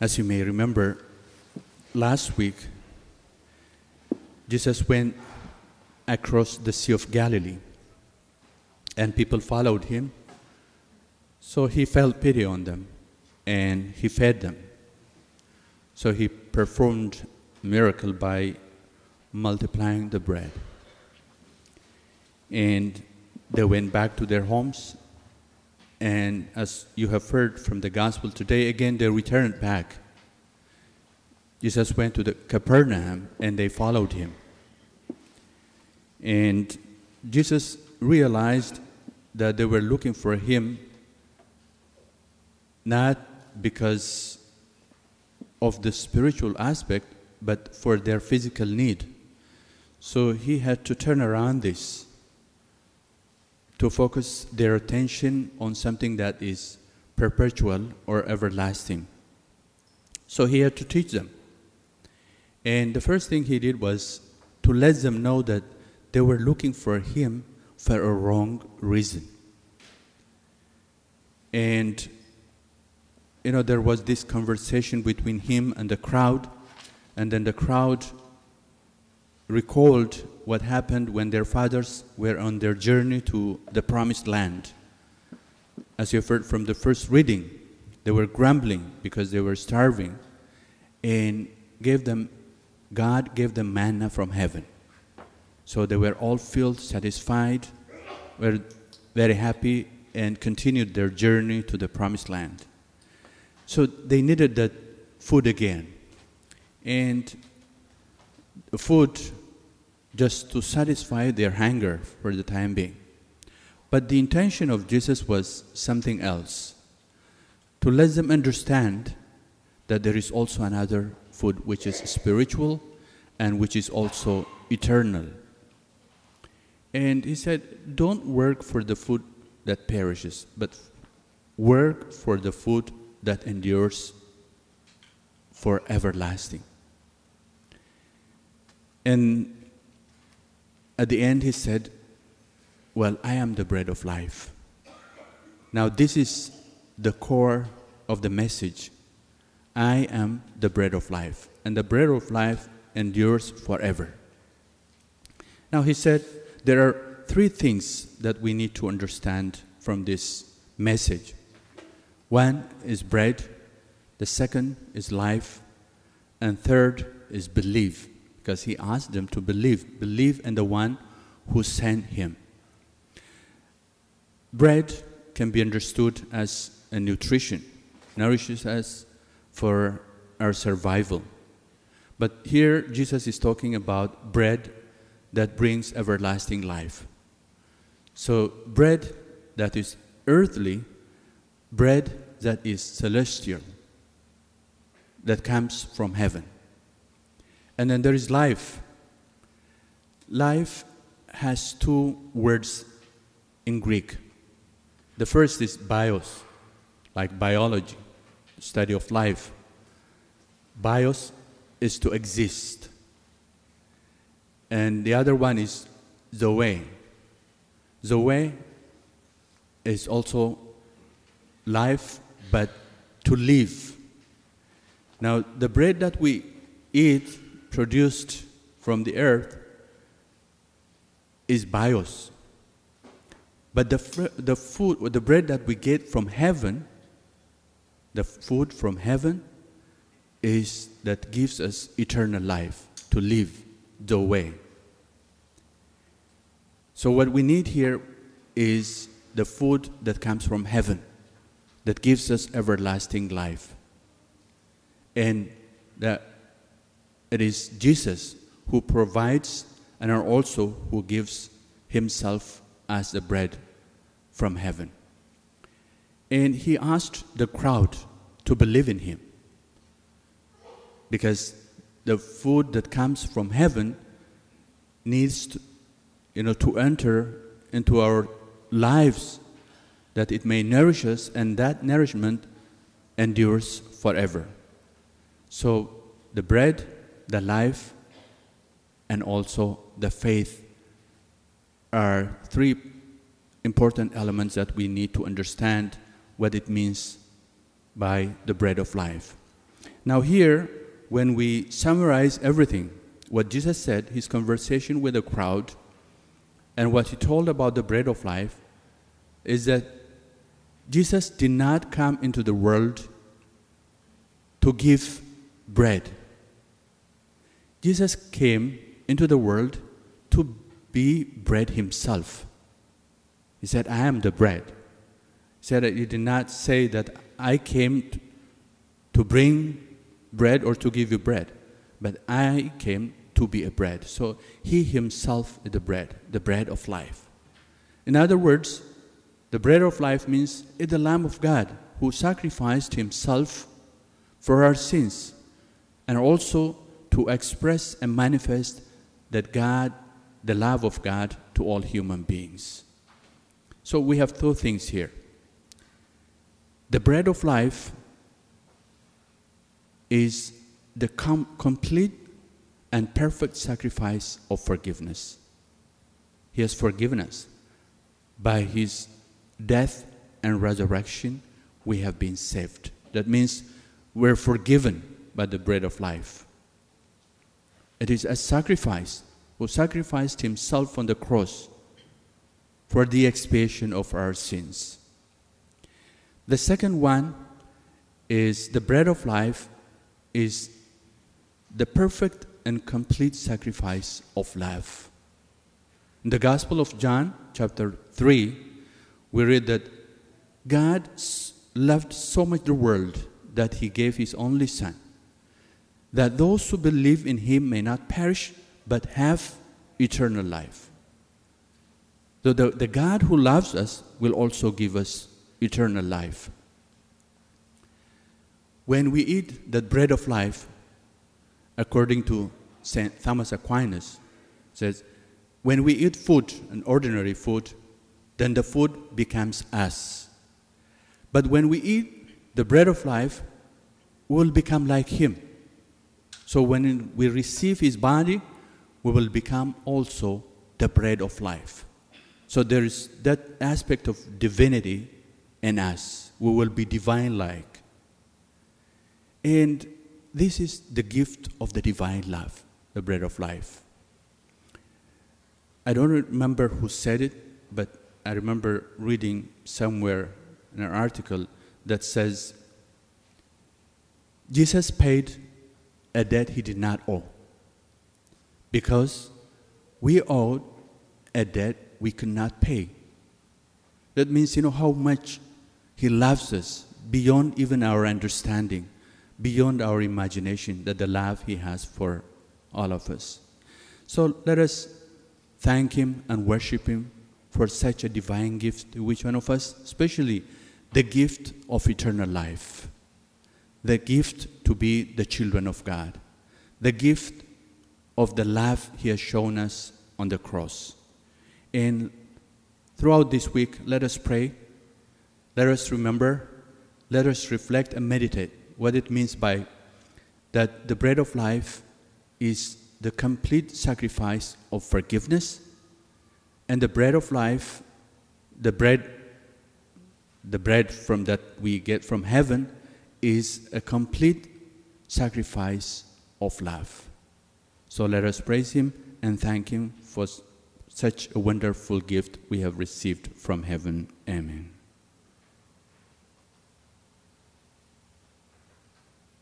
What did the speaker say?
As you may remember, last week, Jesus went across the Sea of Galilee, and people followed him. So he felt pity on them, and he fed them. So he performed miracle by multiplying the bread. And they went back to their homes. And as you have heard from the gospel today, again they returned back. Jesus went to the Capernaum and they followed him. And Jesus realized that they were looking for him not because of the spiritual aspect, but for their physical need. So he had to turn around this to focus their attention on something that is perpetual or everlasting. So he had to teach them. And the first thing he did was to let them know that they were looking for him for a wrong reason. And, you know, there was this conversation between him and the crowd, and then the crowd recalled what happened when their fathers were on their journey to the promised land. As you've heard from the first reading, they were grumbling because they were starving, and gave them, God gave them manna from heaven. So they were all filled, satisfied, were very happy, and continued their journey to the promised land. So they needed that food again. And the food just to satisfy their hunger for the time being. But the intention of Jesus was something else to let them understand that there is also another food which is spiritual and which is also eternal. And he said, Don't work for the food that perishes, but work for the food that endures for everlasting. And at the end, he said, Well, I am the bread of life. Now, this is the core of the message. I am the bread of life, and the bread of life endures forever. Now, he said, There are three things that we need to understand from this message. One is bread, the second is life, and third is belief because he asked them to believe, believe in the one who sent him. Bread can be understood as a nutrition, nourishes us for our survival. But here Jesus is talking about bread that brings everlasting life. So, bread that is earthly, bread that is celestial, that comes from heaven. And then there is life. Life has two words in Greek. The first is bios, like biology, study of life. Bios is to exist. And the other one is zoe. Zoe is also life, but to live. Now, the bread that we eat produced from the earth is bios. But the, the food, or the bread that we get from heaven, the food from heaven, is that gives us eternal life to live the way. So, what we need here is the food that comes from heaven, that gives us everlasting life. And the it is Jesus who provides and are also who gives himself as the bread from heaven. And he asked the crowd to believe in him because the food that comes from heaven needs to, you know, to enter into our lives that it may nourish us and that nourishment endures forever. So the bread the life, and also the faith are three important elements that we need to understand what it means by the bread of life. Now, here, when we summarize everything, what Jesus said, his conversation with the crowd, and what he told about the bread of life, is that Jesus did not come into the world to give bread. Jesus came into the world to be bread himself. He said, I am the bread. He said that he did not say that I came to bring bread or to give you bread, but I came to be a bread. So he himself is the bread, the bread of life. In other words, the bread of life means it's the Lamb of God who sacrificed himself for our sins and also to express and manifest that God, the love of God to all human beings. So we have two things here. The bread of life is the com- complete and perfect sacrifice of forgiveness. He has forgiven us. By his death and resurrection, we have been saved. That means we're forgiven by the bread of life. It is a sacrifice who sacrificed himself on the cross for the expiation of our sins. The second one is the bread of life is the perfect and complete sacrifice of love. In the Gospel of John, chapter 3, we read that God loved so much the world that he gave his only Son, that those who believe in him may not perish but have eternal life. So the, the God who loves us will also give us eternal life. When we eat the bread of life, according to St. Thomas Aquinas, says, when we eat food, an ordinary food, then the food becomes us. But when we eat the bread of life, we will become like him. So when we receive his body, we will become also the bread of life. So there is that aspect of divinity in us. We will be divine like. And this is the gift of the divine love, the bread of life. I don't remember who said it, but I remember reading somewhere in an article that says Jesus paid a debt he did not owe because we owed a debt we could not pay. That means, you know, how much he loves us beyond even our understanding beyond our imagination that the love He has for all of us. So let us thank Him and worship Him for such a divine gift to each one of us, especially the gift of eternal life, the gift to be the children of God, the gift of the love He has shown us on the cross. And throughout this week, let us pray, let us remember, let us reflect and meditate what it means by that the bread of life is the complete sacrifice of forgiveness and the bread of life the bread the bread from that we get from heaven is a complete sacrifice of love. So let us praise him and thank him for such a wonderful gift we have received from heaven. Amen